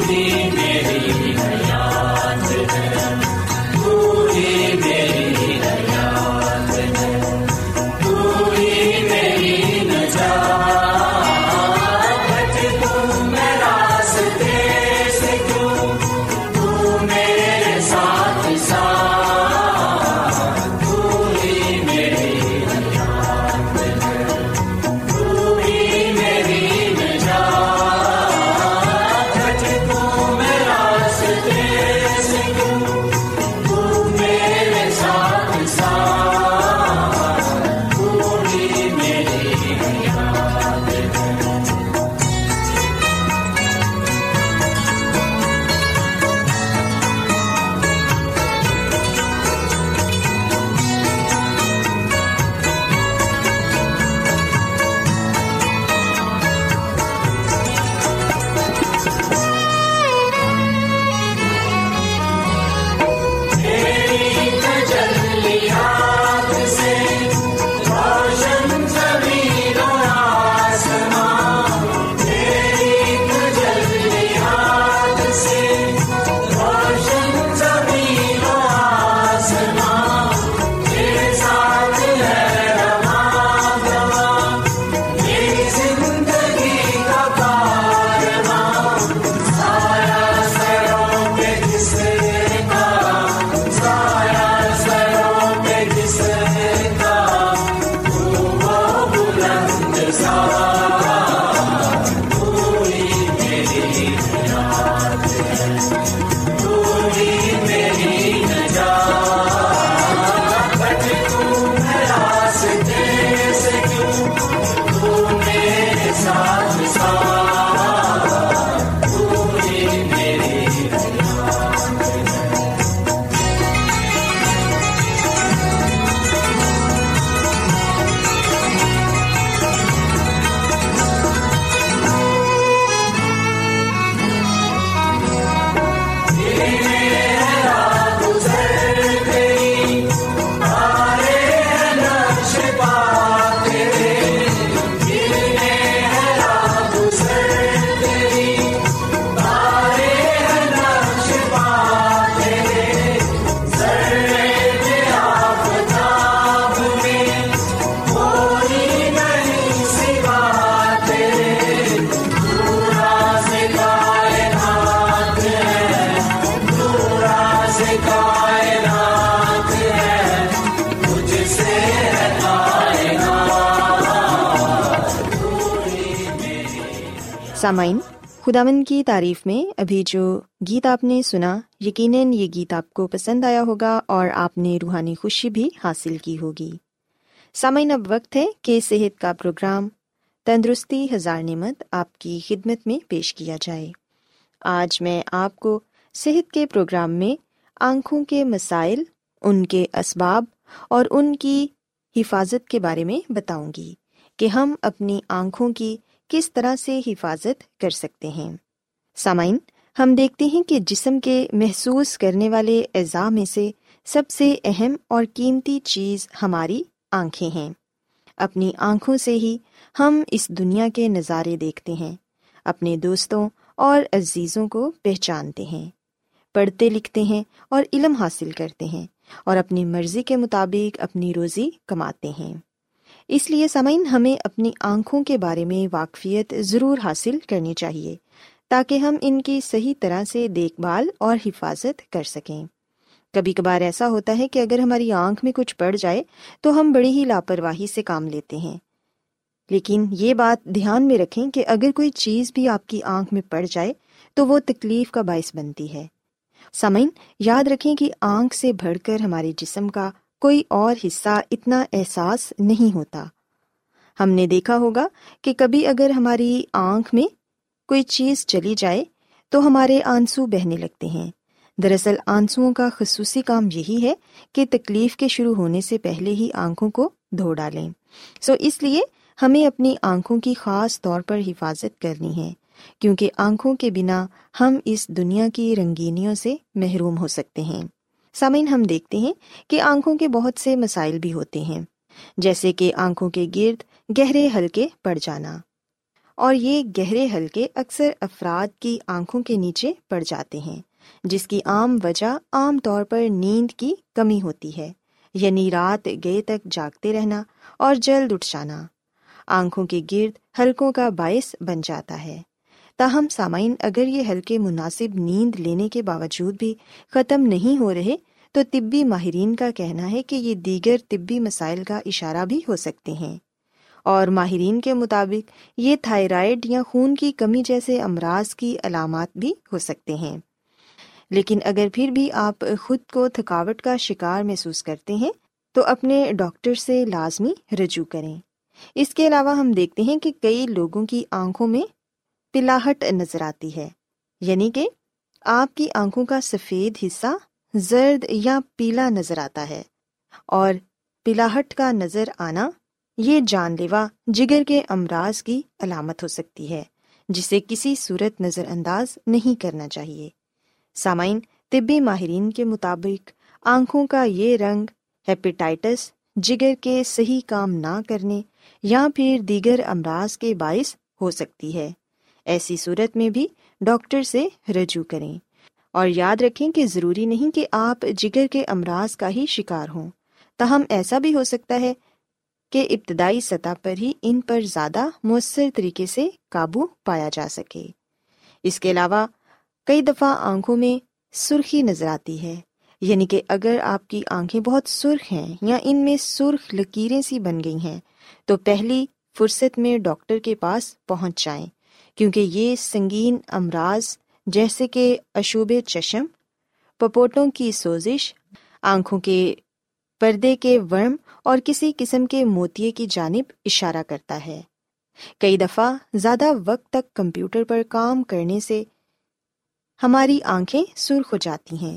میری میری سامعین خداون کی تعریف میں ابھی جو گیت آپ نے سنا، یقیناً یہ گیت آپ کو پسند آیا ہوگا اور آپ نے روحانی خوشی بھی حاصل کی ہوگی۔ سامعین، اب وقت ہے کہ صحت کا پروگرام تندرستی ہزار نعمت آپ کی خدمت میں پیش کیا جائے۔ آج میں آپ کو صحت کے پروگرام میں آنکھوں کے مسائل، ان کے اسباب اور ان کی حفاظت کے بارے میں بتاؤں گی کہ ہم اپنی آنکھوں کی کس طرح سے حفاظت کر سکتے ہیں۔ سامعین، ہم دیکھتے ہیں کہ جسم کے محسوس کرنے والے اعضاء میں سے سب سے اہم اور قیمتی چیز ہماری آنکھیں ہیں۔ اپنی آنکھوں سے ہی ہم اس دنیا کے نظارے دیکھتے ہیں، اپنے دوستوں اور عزیزوں کو پہچانتے ہیں۔ پڑھتے لکھتے ہیں اور علم حاصل کرتے ہیں اور اپنی مرضی کے مطابق اپنی روزی کماتے ہیں۔ اس لیے سمعین ہمیں اپنی آنکھوں کے بارے میں واقفیت ضرور حاصل کرنی چاہیے، تاکہ ہم ان کی صحیح طرح سے دیکھ بھال اور حفاظت کر سکیں۔ کبھی کبھار ایسا ہوتا ہے کہ اگر ہماری آنکھ میں کچھ پڑ جائے، تو ہم بڑی ہی لاپرواہی سے کام لیتے ہیں۔ لیکن یہ بات دھیان میں رکھیں کہ اگر کوئی چیز بھی آپ کی آنکھ میں پڑ جائے، تو وہ تکلیف کا باعث بنتی ہے۔ سمعین یاد رکھیں کہ آنکھ سے بڑھ کر ہمارے جسم کا کوئی اور حصہ اتنا احساس نہیں ہوتا۔ ہم نے دیکھا ہوگا کہ کبھی اگر ہماری آنکھ میں کوئی چیز چلی جائے تو ہمارے آنسو بہنے لگتے ہیں۔ دراصل آنسوؤں کا خصوصی کام یہی ہے کہ تکلیف کے شروع ہونے سے پہلے ہی آنکھوں کو دھو ڈالیں۔ سو اس لیے ہمیں اپنی آنکھوں کی خاص طور پر حفاظت کرنی ہے، کیونکہ آنکھوں کے بنا ہم اس دنیا کی رنگینیوں سے محروم ہو سکتے ہیں۔ سامعین، ہم دیکھتے ہیں کہ آنکھوں کے بہت سے مسائل بھی ہوتے ہیں، جیسے کہ آنکھوں کے گرد گہرے ہلکے پڑ جانا۔ اور یہ گہرے ہلکے اکثر افراد کی آنکھوں کے نیچے پڑ جاتے ہیں، جس کی عام وجہ عام طور پر نیند کی کمی ہوتی ہے یعنی رات گئے تک جاگتے رہنا اور جلد اٹھ جانا۔ آنکھوں کے گرد ہلکوں کا باعث بن جاتا ہے۔ تاہم سامعین، اگر یہ ہلکے مناسب نیند لینے کے باوجود بھی ختم نہیں ہو رہے، تو طبی ماہرین کا کہنا ہے کہ یہ دیگر طبی مسائل کا اشارہ بھی ہو سکتے ہیں۔ اور ماہرین کے مطابق، یہ تھائرائڈ یا خون کی کمی جیسے امراض کی علامات بھی ہو سکتے ہیں۔ لیکن اگر پھر بھی آپ خود کو تھکاوٹ کا شکار محسوس کرتے ہیں، تو اپنے ڈاکٹر سے لازمی رجوع کریں۔ اس کے علاوہ ہم دیکھتے ہیں کہ کئی لوگوں کی آنکھوں میں پلاہٹ نظر آتی ہے۔ یعنی کہ آپ کی آنکھوں کا سفید حصہ زرد یا پیلا نظر آتا ہے اور پلاہٹ کا نظر آنا یہ جان لیوا جگر کے امراض کی علامت ہو سکتی ہے، جسے کسی صورت نظر انداز نہیں کرنا چاہیے۔ سامعین طبی ماہرین کے مطابق آنکھوں کا یہ رنگ ہیپیٹائٹس، جگر کے صحیح کام نہ کرنے یا پھر دیگر امراض کے باعث ہو سکتی ہے۔ ایسی صورت میں بھی ڈاکٹر سے رجوع کریں اور یاد رکھیں کہ ضروری نہیں کہ آپ جگر کے امراض کا ہی شکار ہوں۔ تاہم ایسا بھی ہو سکتا ہے کہ ابتدائی سطح پر ہی ان پر زیادہ مؤثر طریقے سے قابو پایا جا سکے۔ اس کے علاوہ کئی دفعہ آنکھوں میں سرخی نظر آتی ہے یعنی کہ اگر آپ کی آنکھیں بہت سرخ ہیں یا ان میں سرخ لکیریں سی بن گئی ہیں، تو پہلی فرصت میں ڈاکٹر کے پاس پہنچ جائیں۔ کیونکہ یہ سنگین امراض جیسے کہ اشوب چشم، پپوٹوں کی سوزش، آنکھوں کے پردے کے ورم اور کسی قسم کے موتیے کی جانب اشارہ کرتا ہے۔ کئی دفعہ زیادہ وقت تک کمپیوٹر پر کام کرنے سے ہماری آنکھیں سرخ ہو جاتی ہیں۔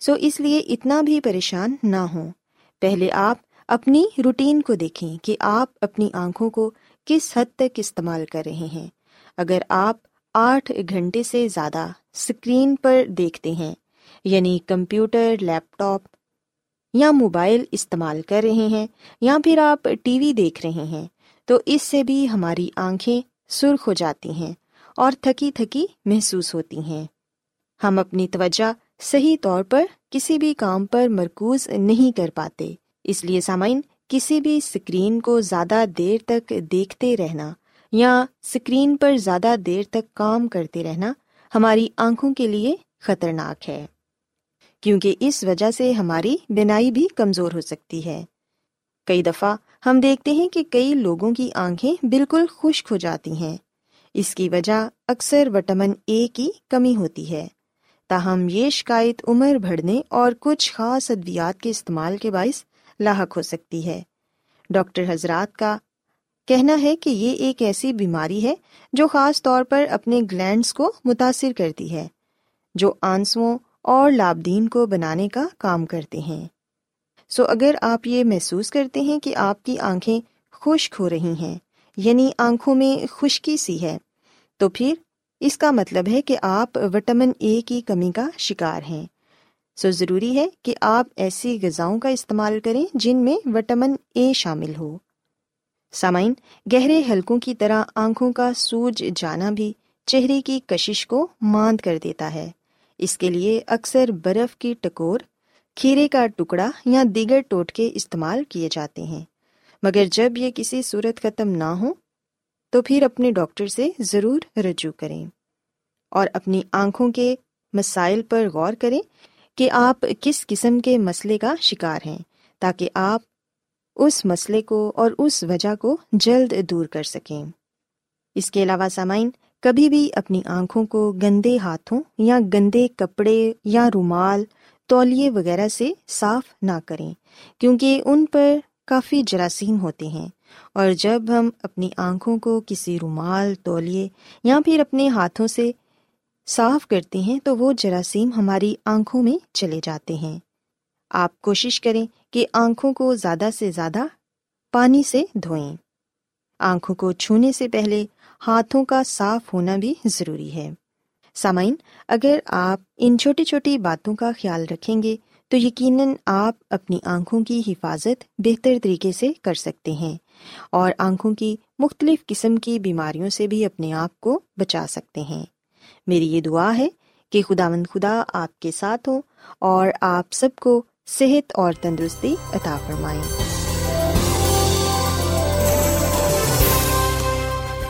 سو اس لیے اتنا بھی پریشان نہ ہوں۔ پہلے آپ اپنی روٹین کو دیکھیں کہ آپ اپنی آنکھوں کو کس حد تک استعمال کر رہے ہیں۔ اگر آپ آٹھ گھنٹے سے زیادہ اسکرین پر دیکھتے ہیں یعنی کمپیوٹر، لیپ ٹاپ یا موبائل استعمال کر رہے ہیں یا پھر آپ ٹی وی دیکھ رہے ہیں، تو اس سے بھی ہماری آنکھیں سرخ ہو جاتی ہیں اور تھکی تھکی محسوس ہوتی ہیں۔ ہم اپنی توجہ صحیح طور پر کسی بھی کام پر مرکوز نہیں کر پاتے، اس لیے سامعین، کسی بھی اسکرین کو زیادہ دیر تک دیکھتے رہنا یا اسکرین پر زیادہ دیر تک کام کرتے رہنا ہماری آنکھوں کے لیے خطرناک ہے، کیونکہ اس وجہ سے ہماری بینائی بھی کمزور ہو سکتی ہے۔ کئی دفعہ ہم دیکھتے ہیں کہ کئی لوگوں کی آنکھیں بالکل خشک ہو جاتی ہیں۔ اس کی وجہ اکثر وٹامن اے کی کمی ہوتی ہے۔ تاہم یہ شکایت عمر بڑھنے اور کچھ خاص ادویات کے استعمال کے باعث لاحق ہو سکتی ہے۔ ڈاکٹر حضرات کا کہنا ہے کہ یہ ایک ایسی بیماری ہے جو خاص طور پر اپنے گلینڈس کو متاثر کرتی ہے، جو آنسوؤں اور لابدین کو بنانے کا کام کرتے ہیں۔ سو اگر آپ یہ محسوس کرتے ہیں کہ آپ کی آنکھیں خشک ہو رہی ہیں یعنی آنکھوں میں خشکی سی ہے، تو پھر اس کا مطلب ہے کہ آپ وٹامن اے کی کمی کا شکار ہیں۔ سو ضروری ہے کہ آپ ایسی غذاؤں کا استعمال کریں جن میں وٹامن اے شامل ہو۔ سامعین، گہرے حلقوں کی طرح آنکھوں کا سوج جانا بھی چہرے کی کشش کو ماند کر دیتا ہے۔ اس کے لیے اکثر برف کی ٹکور، کھیرے کا ٹکڑا یا دیگر ٹوٹکے استعمال کیے جاتے ہیں۔ مگر جب یہ کسی صورت ختم نہ ہو تو پھر اپنے ڈاکٹر سے ضرور رجوع کریں اور اپنی آنکھوں کے مسائل پر غور کریں کہ آپ کس قسم کے مسئلے کا شکار ہیں تاکہ آپ اس مسئلے کو اور اس وجہ کو جلد دور کر سکیں۔ اس کے علاوہ سامعین، کبھی بھی اپنی آنکھوں کو گندے ہاتھوں یا گندے کپڑے یا رومال، تولیے وغیرہ سے صاف نہ کریں، کیونکہ ان پر کافی جراثیم ہوتے ہیں۔ اور جب ہم اپنی آنکھوں کو کسی رومال، تولیے یا پھر اپنے ہاتھوں سے صاف کرتے ہیں، تو وہ جراثیم ہماری آنکھوں میں چلے جاتے ہیں۔ آپ کوشش کریں کہ آنکھوں کو زیادہ سے زیادہ پانی سے دھوئیں۔ آنکھوں کو چھونے سے پہلے ہاتھوں کا صاف ہونا بھی ضروری ہے۔ سامعین، اگر آپ ان چھوٹی چھوٹی باتوں کا خیال رکھیں گے تو یقیناً آپ اپنی آنکھوں کی حفاظت بہتر طریقے سے کر سکتے ہیں اور آنکھوں کی مختلف قسم کی بیماریوں سے بھی اپنے آپ کو بچا سکتے ہیں۔ میری یہ دعا ہے کہ خدا مند خدا آپ کے ساتھ ہو اور آپ سب کو صحت اور تندرستی عطا فرمائیں۔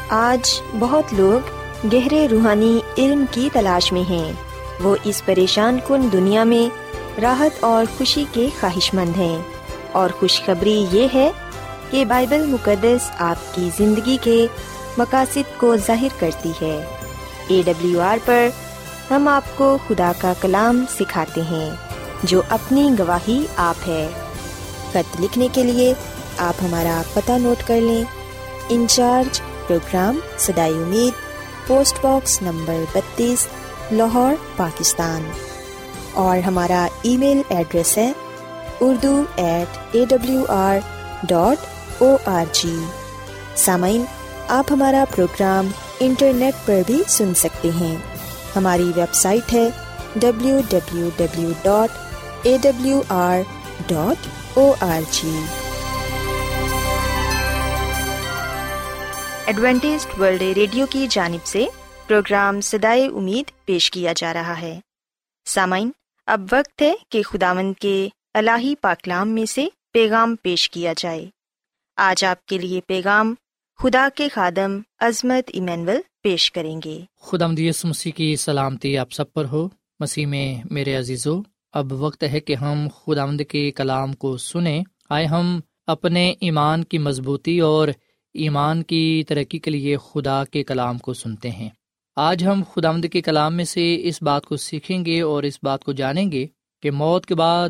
آج بہت لوگ گہرے روحانی علم کی تلاش میں ہیں۔ وہ اس پریشان کن دنیا میں راحت اور خوشی کے خواہش مند ہیں۔ اور خوشخبری یہ ہے کہ بائبل مقدس آپ کی زندگی کے مقاصد کو ظاہر کرتی ہے۔ اے ڈبلیو آر پر ہم آپ کو خدا کا کلام سکھاتے ہیں۔ جو اپنی گواہی آپ ہے خط لکھنے کے لیے آپ ہمارا پتہ نوٹ کر لیں۔ انچارج پروگرام سدائی امید، پوسٹ باکس نمبر بتیس، لاہور، پاکستان۔ اور ہمارا ای میل ایڈریس ہے Urdu at A W R dot O R G. سامعین، آپ ہمارا پروگرام انٹرنیٹ پر بھی سن سکتے ہیں۔ ہماری ویب سائٹ ہے W W W dot A W R dot O R G Adventist World Radio کی جانب سے پروگرام سدائے امید پیش کیا جا رہا ہے سامعین اب وقت ہے کہ خداوند کے الہی پاکلام میں سے پیغام پیش کیا جائے آج آپ کے لیے پیغام خدا کے خادم عظمت ایمینول پیش کریں گے خدا مدیس مسیح کی سلامتی آپ سب پر ہو مسیح میں میرے عزیزو اب وقت ہے کہ ہم خدا کے کلام کو سنیں۔ آئے ہم اپنے ایمان کی مضبوطی اور ایمان کی ترقی کے لیے خدا کے کلام کو سنتے ہیں۔ آج ہم خدا کے کلام میں سے اس بات کو سیکھیں گے اور اس بات کو جانیں گے کہ موت کے بعد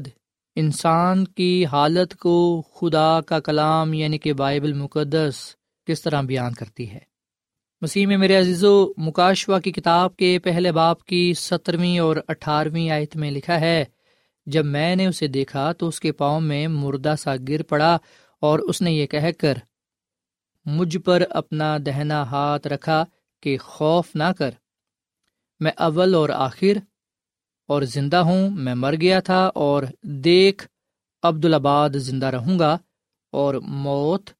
انسان کی حالت کو خدا کا کلام یعنی کہ بائبل مقدس کس طرح بیان کرتی ہے۔ مسیح میں میرے عزیز و مکاشوا کی کتاب کے پہلے باپ کی سترویں اور اٹھارہویں آیت میں لکھا ہے، جب میں نے اسے دیکھا تو اس کے پاؤں میں مردہ سا گر پڑا اور اس نے یہ کہہ کر، مجھ پر اپنا دہنا ہاتھ رکھا کہ خوف نہ کر۔ میں اول اور آخر اور زندہ ہوں، میں مر گیا تھا اور دیکھ، عبدالآباد زندہ رہوں گا اور موت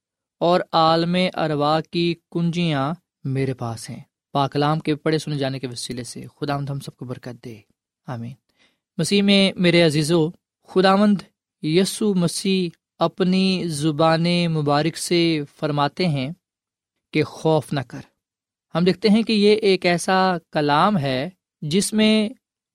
اور عالم اروا کی کنجیاں میرے پاس ہیں۔ پاکلام کے پڑھے سنے جانے کے وسیلے سے خدا مند ہم سب کو برکت دے۔ آمین۔ مسیح میں میرے عزیز و خدا مند یسو مسیح اپنی زبان مبارک سے فرماتے ہیں کہ خوف نہ کر۔ ہم دیکھتے ہیں کہ یہ ایک ایسا کلام ہے جس میں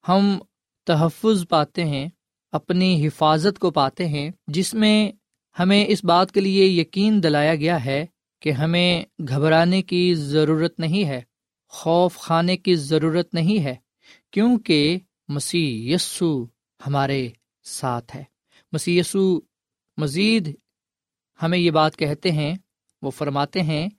ہم تحفظ پاتے ہیں، اپنی حفاظت کو پاتے ہیں، جس میں ہمیں اس بات کے لیے یقین دلایا گیا ہے کہ ہمیں گھبرانے کی ضرورت نہیں ہے، خوف کھانے کی ضرورت نہیں ہے، کیونکہ مسیح یسو ہمارے ساتھ ہے۔ مسیح یسو مزید ہمیں یہ بات کہتے ہیں، وہ فرماتے ہیں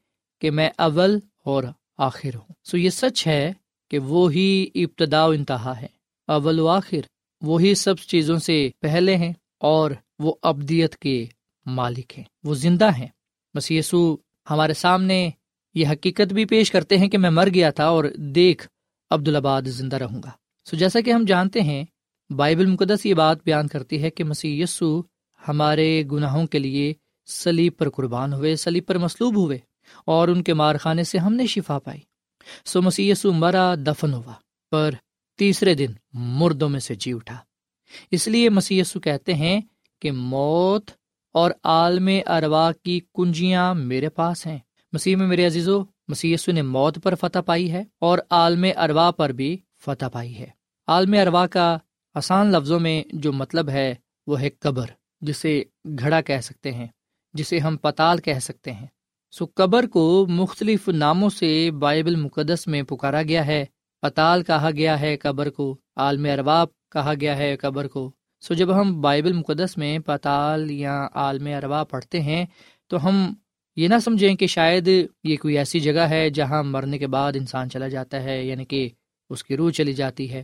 کہ میں اول اور آخر ہوں۔ سو یہ سچ ہے کہ وہی ابتدا و انتہا ہے۔ اول و آخر وہی سب چیزوں سے پہلے ہیں اور وہ ابدیت کے مالک ہیں۔ وہ زندہ ہیں۔ بس یسو ہمارے سامنے یہ حقیقت بھی پیش کرتے ہیں کہ میں مر گیا تھا اور دیکھ عبدالآباد زندہ رہوں گا۔ سو جیسا کہ ہم جانتے ہیں، بائبل مقدس یہ بات بیان کرتی ہے کہ مسیح یسو ہمارے گناہوں کے لیے سلیب پر قربان ہوئے سلیب پر مصلوب ہوئے اور ان کے مارخانے سے ہم نے شفا پائی۔ سو مسیح یسو مرا، دفن ہوا، پر تیسرے دن مردوں میں سے جی اٹھا۔ اس لیے مسی کہتے ہیں کہ موت اور عالم اروا کی کنجیاں میرے پاس ہیں۔ مسیح میں میرے عزیز و مسی نے موت پر فتح پائی ہے اور عالم اروا پر بھی فتح پائی ہے۔ عالم اروا کا آسان لفظوں میں جو مطلب ہے، وہ ہے قبر، جسے گھڑا کہہ سکتے ہیں، جسے ہم پتال کہہ سکتے ہیں۔ سو قبر کو مختلف ناموں سے بائبل مقدس میں پکارا گیا ہے۔ پتال کہا گیا ہے قبر کو، عالم ارباب کہا گیا ہے قبر کو۔ سو جب ہم بائبل مقدس میں پتال یا عالم اربا پڑھتے ہیں، تو ہم یہ نہ سمجھیں کہ شاید یہ کوئی ایسی جگہ ہے جہاں مرنے کے بعد انسان چلا جاتا ہے یعنی کہ اس کی روح چلی جاتی ہے۔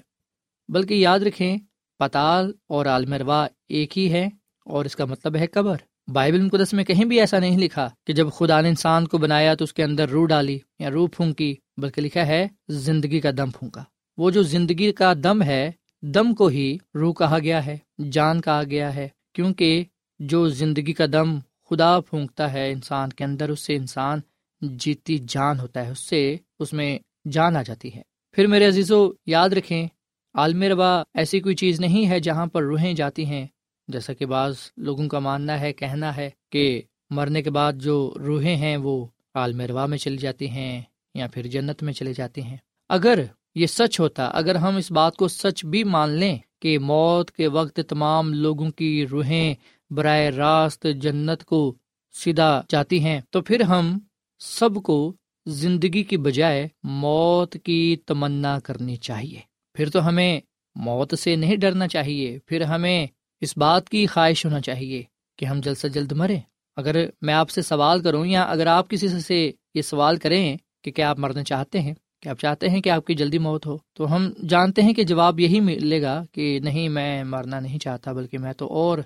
بلکہ یاد رکھیں، پتال اور عالم اروا ایک ہی ہے، اور اس کا مطلب ہے قبر۔ بائبل مقدس میں کہیں بھی ایسا نہیں لکھا کہ جب خدا نے انسان کو بنایا تو اس کے اندر روح ڈالی یا روح پھونکی، بلکہ لکھا ہے زندگی کا دم پھونکا۔ وہ جو زندگی کا دم ہے دم کو ہی روح کہا گیا ہے، جان کہا گیا ہے، کیونکہ جو زندگی کا دم خدا پھونکتا ہے انسان کے اندر، اس سے انسان جیتی جان ہوتا ہے، اس سے اس میں جان آ جاتی ہے۔ پھر میرے عزیزو، یاد رکھیں، عالم ربا ایسی کوئی چیز نہیں ہے جہاں پر روحیں جاتی ہیں۔ جیسا کہ بعض لوگوں کا ماننا ہے، کہنا ہے کہ مرنے کے بعد جو روحیں ہیں وہ عالم روا میں چلی جاتی ہیں یا پھر جنت میں چلی جاتی ہیں۔ اگر یہ سچ ہوتا اگر ہم اس بات کو سچ بھی مان لیں کہ موت کے وقت تمام لوگوں کی روحیں براہ راست جنت کو سیدھا جاتی ہیں، تو پھر ہم سب کو زندگی کی بجائے موت کی تمنا کرنی چاہیے۔ پھر تو ہمیں موت سے نہیں ڈرنا چاہیے، پھر ہمیں اس بات کی خواہش ہونا چاہیے کہ ہم جلد سے جلد مریں۔ اگر میں آپ سے سوال کروں یا اگر آپ کسی سے یہ سوال کریں کہ کیا آپ مرنا چاہتے ہیں؟ کہ آپ چاہتے ہیں کہ آپ کی جلدی موت ہو، تو ہم جانتے ہیں کہ جواب یہی ملے گا کہ نہیں، میں مرنا نہیں چاہتا، بلکہ میں تو اور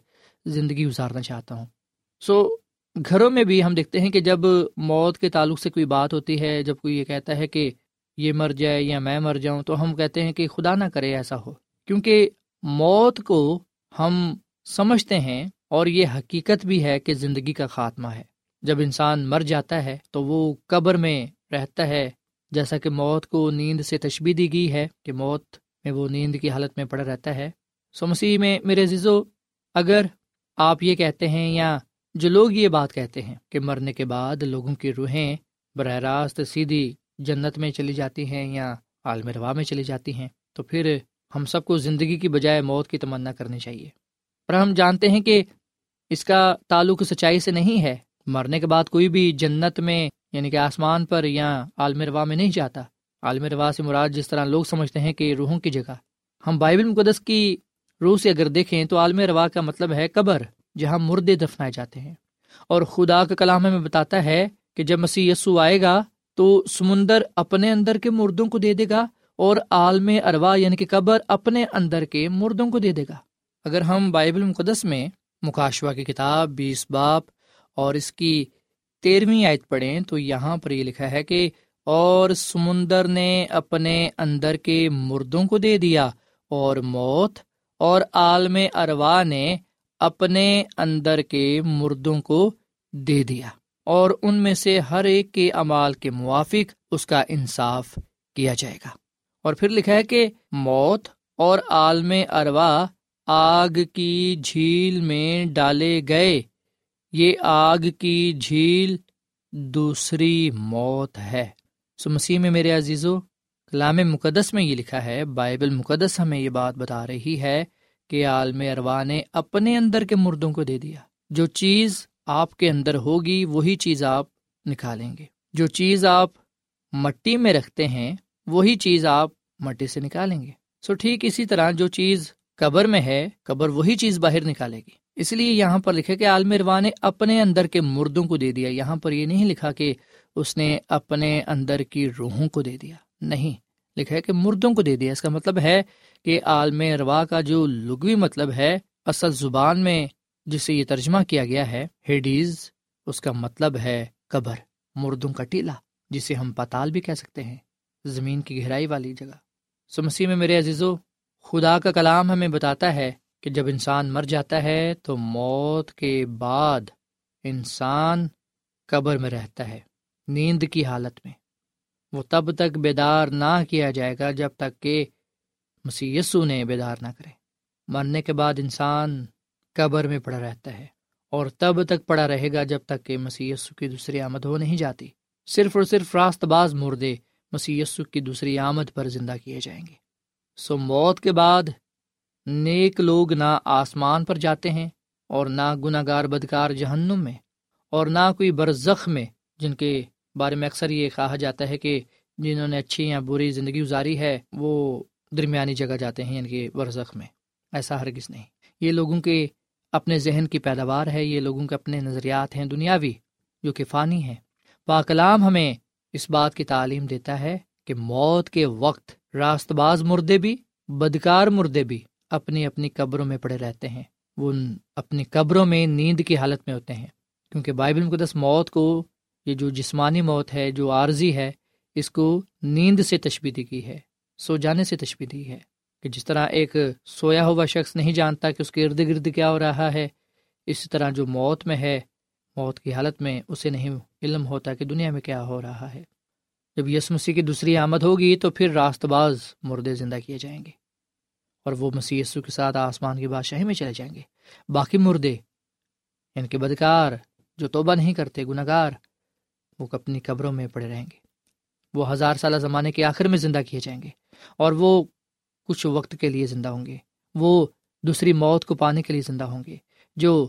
زندگی گزارنا چاہتا ہوں۔ سو گھروں میں بھی ہم دیکھتے ہیں کہ جب موت کے تعلق سے کوئی بات ہوتی ہے، جب کوئی یہ کہتا ہے کہ یہ مر جائے یا میں مر جاؤں، تو ہم کہتے ہیں کہ خدا نہ کرے ایسا ہو۔ کیونکہ موت کو ہم سمجھتے ہیں اور یہ حقیقت بھی ہے کہ زندگی کا خاتمہ ہے۔ جب انسان مر جاتا ہے، تو وہ قبر میں رہتا ہے جیسا کہ موت کو نیند سے تشبی دی گئی ہے کہ موت میں وہ نیند کی حالت میں پڑا رہتا ہے۔ سو مسیح میں میرے زیزو اگر آپ یہ کہتے ہیں یا جو لوگ یہ بات کہتے ہیں کہ مرنے کے بعد لوگوں کی روحیں براہ راست سیدھی جنت میں چلی جاتی ہیں یا عالم روا میں چلی جاتی ہیں، تو پھر ہم سب کو زندگی کی بجائے موت کی تمنا کرنی چاہیے۔ پر ہم جانتے ہیں کہ اس کا تعلق سچائی سے نہیں ہے۔ مرنے کے بعد کوئی بھی جنت میں یعنی کہ آسمان پر یا عالم روا میں نہیں جاتا۔ عالم روا سے مراد جس طرح لوگ سمجھتے ہیں کہ روحوں کی جگہ۔ ہم بائبل مقدس کی روح سے اگر دیکھیں تو عالم روا کا مطلب ہے قبر، جہاں مردے دفنائے جاتے ہیں۔ اور خدا کا کلام ہمیں بتاتا ہے کہ جب مسیح یسو آئے گا تو سمندر اپنے اندر کے مردوں کو دے دے گا اور عالم اروا یعنی کہ قبر اپنے اندر کے مردوں کو دے دے گا۔ اگر ہم بائبل مقدس میں مکاشوا کی کتاب، بیس باپ اور اس کی تیرہویں آیت پڑھیں تو یہاں پر یہ لکھا ہے کہ اور سمندر نے اپنے اندر کے مردوں کو دے دیا اور موت اور عالم اروا نے اپنے اندر کے مردوں کو دے دیا اور ان میں سے ہر ایک کے امال کے موافق اس کا انصاف کیا جائے گا۔ اور پھر لکھا ہے کہ موت اور عالم اروا آگ کی جھیل میں ڈالے گئے یہ آگ کی جھیل دوسری موت ہے۔ سو مسیح میں میرے عزیز و کلام مقدس میں یہ لکھا ہے، بائبل مقدس ہمیں یہ بات بتا رہی ہے کہ عالم اروا نے اپنے اندر کے مردوں کو دے دیا۔ جو چیز آپ کے اندر ہوگی، وہی چیز آپ نکالیں گے۔ جو چیز آپ مٹی میں رکھتے ہیں، وہی چیز آپ مٹی سے نکالیں گے۔ سو ٹھیک اسی طرح جو چیز قبر میں ہے، قبر وہی چیز باہر نکالے گی۔ اس لیے یہاں پر لکھے کہ عالم روا نے اپنے اندر کے مردوں کو دے دیا۔ یہاں پر یہ نہیں لکھا کہ اس نے اپنے اندر کی روحوں کو دے دیا۔ نہیں، لکھا ہے کہ مردوں کو دے دیا۔ اس کا مطلب ہے کہ عالم روا کا جو لغوی مطلب ہے، اصل زبان میں جسے یہ ترجمہ کیا گیا ہے، ہیڈیز، اس کا مطلب ہے قبر، مردوں کا ٹیلا جسے ہم پاتال بھی کہہ سکتے ہیں، زمین کی گہرائی والی جگہ۔ سو مسیح میں میرے عزیز و خدا کا کلام ہمیں بتاتا ہے کہ جب انسان مر جاتا ہے تو موت کے بعد انسان قبر میں رہتا ہے، نیند کی حالت میں۔ وہ تب تک بیدار نہ کیا جائے گا جب تک کہ مسی نے بیدار نہ کرے۔ مرنے کے بعد انسان قبر میں پڑا رہتا ہے اور تب تک پڑا رہے گا جب تک کہ مسی کی دوسری آمد ہو نہیں جاتی۔ صرف اور صرف راست باز مردے مسی کی دوسری آمد پر زندہ کیے جائیں گے۔ سو موت کے بعد نیک لوگ نہ آسمان پر جاتے ہیں اور نہ گناہ گار بدکار جہنم میں اور نہ کوئی برزخ میں، جن کے بارے میں اکثر یہ کہا جاتا ہے کہ جنہوں نے اچھی یا بری زندگی گزاری ہے، وہ درمیانی جگہ جاتے ہیں یعنی ان کے برزخ میں۔ ایسا ہرگز نہیں۔ یہ لوگوں کے اپنے ذہن کی پیداوار ہے، یہ لوگوں کے اپنے نظریات ہیں، دنیاوی جو کہ فانی ہے پاکلام ہمیں اس بات کی تعلیم دیتا ہے کہ موت کے وقت راست باز مردے بھی، بدکار مردے بھی اپنی اپنی قبروں میں پڑے رہتے ہیں۔ وہ اپنی قبروں میں نیند کی حالت میں ہوتے ہیں۔ کیونکہ بائبل مقدس موت کو، یہ جو جسمانی موت ہے، جو عارضی ہے، اس کو نیند سے تشبیح دی گئی ہے، سو جانے سے تشبیح دی ہے کہ جس طرح ایک سویا ہوا شخص نہیں جانتا کہ اس کے ارد گرد کیا ہو رہا ہے اسی طرح جو موت میں ہے، موت کی حالت میں اسے نہیں علم ہوتا کہ دنیا میں کیا ہو رہا ہے۔ جب یس مسیح کی دوسری آمد ہوگی تو پھر راست باز مردے زندہ کیے جائیں گے۔ اور وہ مسیح یسو کے ساتھ آسمان کی بادشاہی میں چلے جائیں گے۔ باقی مردے یعنی ان کے بدکار، جو توبہ نہیں کرتے گناہ گار وہ اپنی قبروں میں پڑے رہیں گے۔ وہ ہزار سالہ زمانے کے آخر میں زندہ کیے جائیں گے اور وہ کچھ وقت کے لیے زندہ ہوں گے۔ وہ دوسری موت کو پانے کے لیے زندہ ہوں گے۔ جو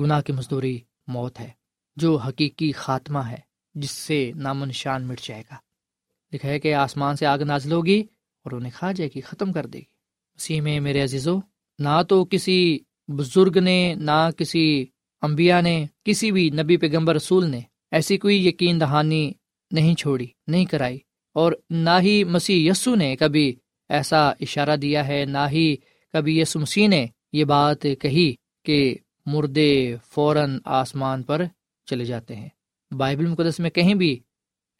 گناہ کی مزدوری موت ہے، جو حقیقی خاتمہ ہے، جس سے نام و نشان مٹ جائے گا۔ لکھا ہے کہ آسمان سے آگ نازل ہوگی اور انہیں کھا جائے گی، ختم کر دے گی۔ اسی میں میرے عزیزو، نہ تو کسی بزرگ نے، نہ کسی امبیا نے، کسی بھی نبی پیغمبر رسول نے ایسی کوئی یقین دہانی نہیں چھوڑی، نہیں کرائی۔ اور نہ ہی مسیح یسو نے کبھی ایسا اشارہ دیا ہے، نہ ہی کبھی یسو مسیح نے یہ بات کہی کہ مردے فوراً آسمان پر چلے جاتے ہیں۔ بائبل مقدس میں کہیں بھی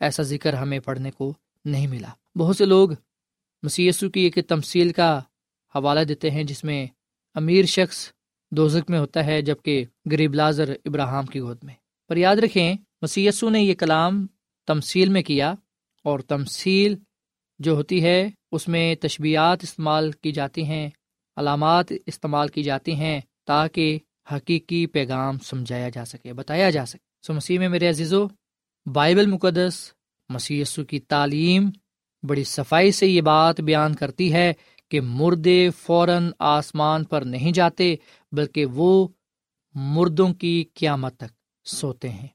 ایسا ذکر ہمیں پڑھنے کو نہیں ملا۔ بہت سے لوگ مسی کی ایک تمصیل کا حوالہ دیتے ہیں جس میں امیر شخص دوزک میں ہوتا ہے جبکہ غریب لازر ابراہم کی گود میں۔ پر یاد رکھیں مسی نے یہ کلام تمصیل میں کیا اور تمصیل جو ہوتی ہے، اس میں تشبیہات استعمال کی جاتی ہیں، علامات استعمال کی جاتی ہیں تاکہ حقیقی پیغام سمجھایا جا سکے، بتایا جا سکے۔ سو مسیح میں میرے عزیز و بائبل مقدس مسی کی تعلیم بڑی صفائی سے یہ بات بیان کرتی ہے کہ مردے فوراً آسمان پر نہیں جاتے، بلکہ وہ مردوں کی قیامت تک سوتے ہیں۔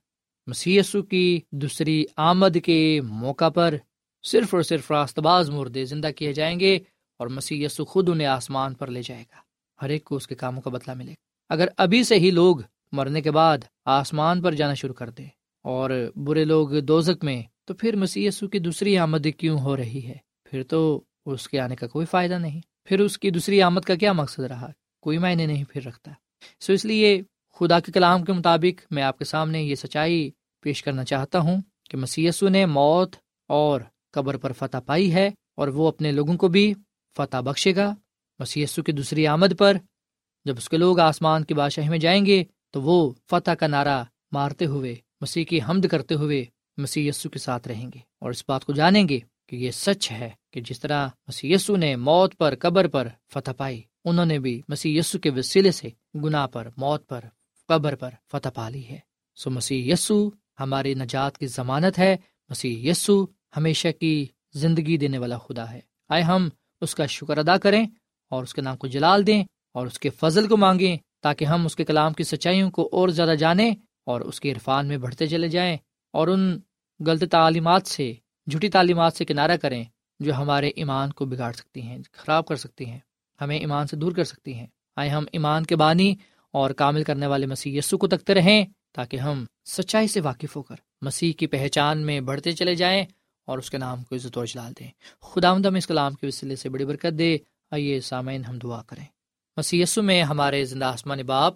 مسی کی دوسری آمد کے موقع پر صرف اور صرف راست باز مردے زندہ کیے جائیں گے اور مسی خود انہیں آسمان پر لے جائے گا۔ ہر ایک کو اس کے کاموں کا بدلا ملے گا۔ اگر ابھی سے ہی لوگ مرنے کے بعد آسمان پر جانا شروع کر دے اور برے لوگ دوزک میں، تو پھر مسی کی دوسری آمد کیوں ہو رہی ہے؟ پھر تو اس کے آنے کا کوئی فائدہ نہیں۔ پھر اس کی دوسری آمد کا کیا مقصد رہا؟ کوئی معنی نہیں پھر رکھتا۔ سو اس لیے خدا کے کلام کے مطابق میں آپ کے سامنے یہ سچائی پیش کرنا چاہتا ہوں کہ مسی نے موت اور قبر پر فتح پائی ہے اور وہ اپنے لوگوں کو بھی فتح بخشے گا۔ مسی کی دوسری آمد پر جب اس کے لوگ آسمان کی بادشاہی میں جائیں گے تو وہ فتح کا نعرہ مارتے ہوئے، مسیح کی حمد کرتے ہوئے مسیح یسو کے ساتھ رہیں گے اور اس بات کو جانیں گے کہ یہ سچ ہے۔ کہ جس طرح مسیح یسو نے موت پر قبر پر فتح پائی، انہوں نے بھی مسیح یسو کے وسیلے سے گناہ پر، موت پر، قبر پر فتح پا لی ہے۔ سو مسیح یسو ہماری نجات کی ضمانت ہے۔ مسیح یسو ہمیشہ کی زندگی دینے والا خدا ہے۔ آئے ہم اس کا شکر ادا کریں اور اس کے نام کو جلال دیں اور اس کے فضل کو مانگیں تاکہ ہم اس کے کلام کی سچائیوں کو اور زیادہ جانیں اور اس کے عرفان میں بڑھتے چلے جائیں اور ان غلط تعلیمات سے، جھوٹی تعلیمات سے کنارہ کریں۔ جو ہمارے ایمان کو بگاڑ سکتی ہیں، خراب کر سکتی ہیں، ہمیں ایمان سے دور کر سکتی ہیں۔ آئے ہم ایمان کے بانی اور کامل کرنے والے مسیح یسو کو تکتے رہیں تاکہ ہم سچائی سے واقف ہو کر مسیح کی پہچان میں بڑھتے چلے جائیں اور اس کے نام کو عزت و اجلال دیں۔ خدا ہم اس کلام کے وسیلے سے بڑی برکت دے۔ آئیے سامعین، ہم دعا کریں۔ مسیسو میں ہمارے زندہ آسمان باپ،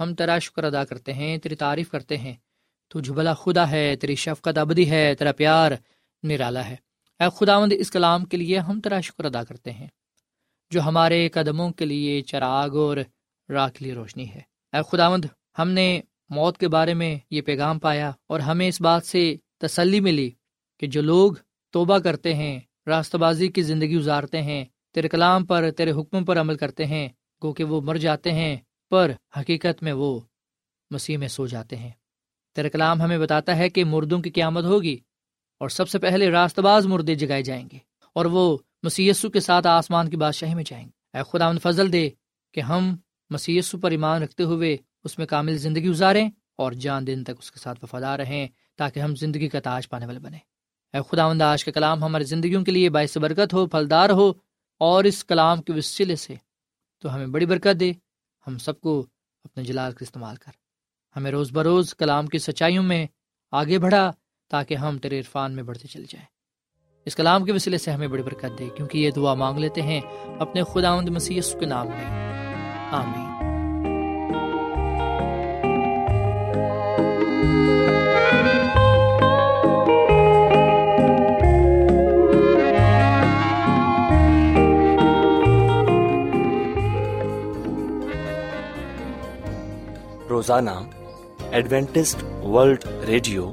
ہم تیرا شکر ادا کرتے ہیں، تیری تعریف کرتے ہیں۔ تو جھبلا خدا ہے، تیری شفقت ابدی ہے، تیرا پیار نرالا ہے۔ اے خداوند، اس کلام کے لیے ہم تیرا شکر ادا کرتے ہیں، جو ہمارے قدموں کے لیے چراغ اور راہ کے لیے روشنی ہے۔ اے خداوند، ہم نے موت کے بارے میں یہ پیغام پایا اور ہمیں اس بات سے تسلی ملی کہ جو لوگ توبہ کرتے ہیں راستہ بازی کی زندگی گزارتے ہیں، تیرے کلام پر، تیرے حکم پر عمل کرتے ہیں، گو کہ وہ مر جاتے ہیں، پر حقیقت میں وہ مسیح میں سو جاتے ہیں۔ تیرے کلام ہمیں بتاتا ہے کہ مردوں کی قیامت ہوگی اور سب سے پہلے راست باز مردے جگائے جائیں گے اور وہ مسیسو کے ساتھ آسمان کی بادشاہی میں جائیں گے۔ اے خدا ان فضل دے کہ ہم مسیسو پر ایمان رکھتے ہوئے اس میں کامل زندگی گزاریں اور جان دن تک اس کے ساتھ وفادار رہیں تاکہ ہم زندگی کا تاج پانے والے بنے اے خدا آج کا کلام ہماری زندگیوں کے لیے باعث برکت ہو، پھلدار ہو اور اس کلام کے وسیلے سے تو ہمیں بڑی برکت دے۔ ہم سب کو اپنے جلال کا استعمال کر۔ ہمیں روز بروز کلام کی سچائیوں میں آگے بڑھا۔ تاکہ ہم تیرے عرفان میں بڑھتے چل جائیں۔ اس کلام کے وسیلے سے ہمیں بڑی برکت دے، کیونکہ یہ دعا مانگ لیتے ہیں، اپنے خدا مسیح کے نام میں۔ آمین۔ روزانہ ایڈوینٹسٹ ورلڈ ریڈیو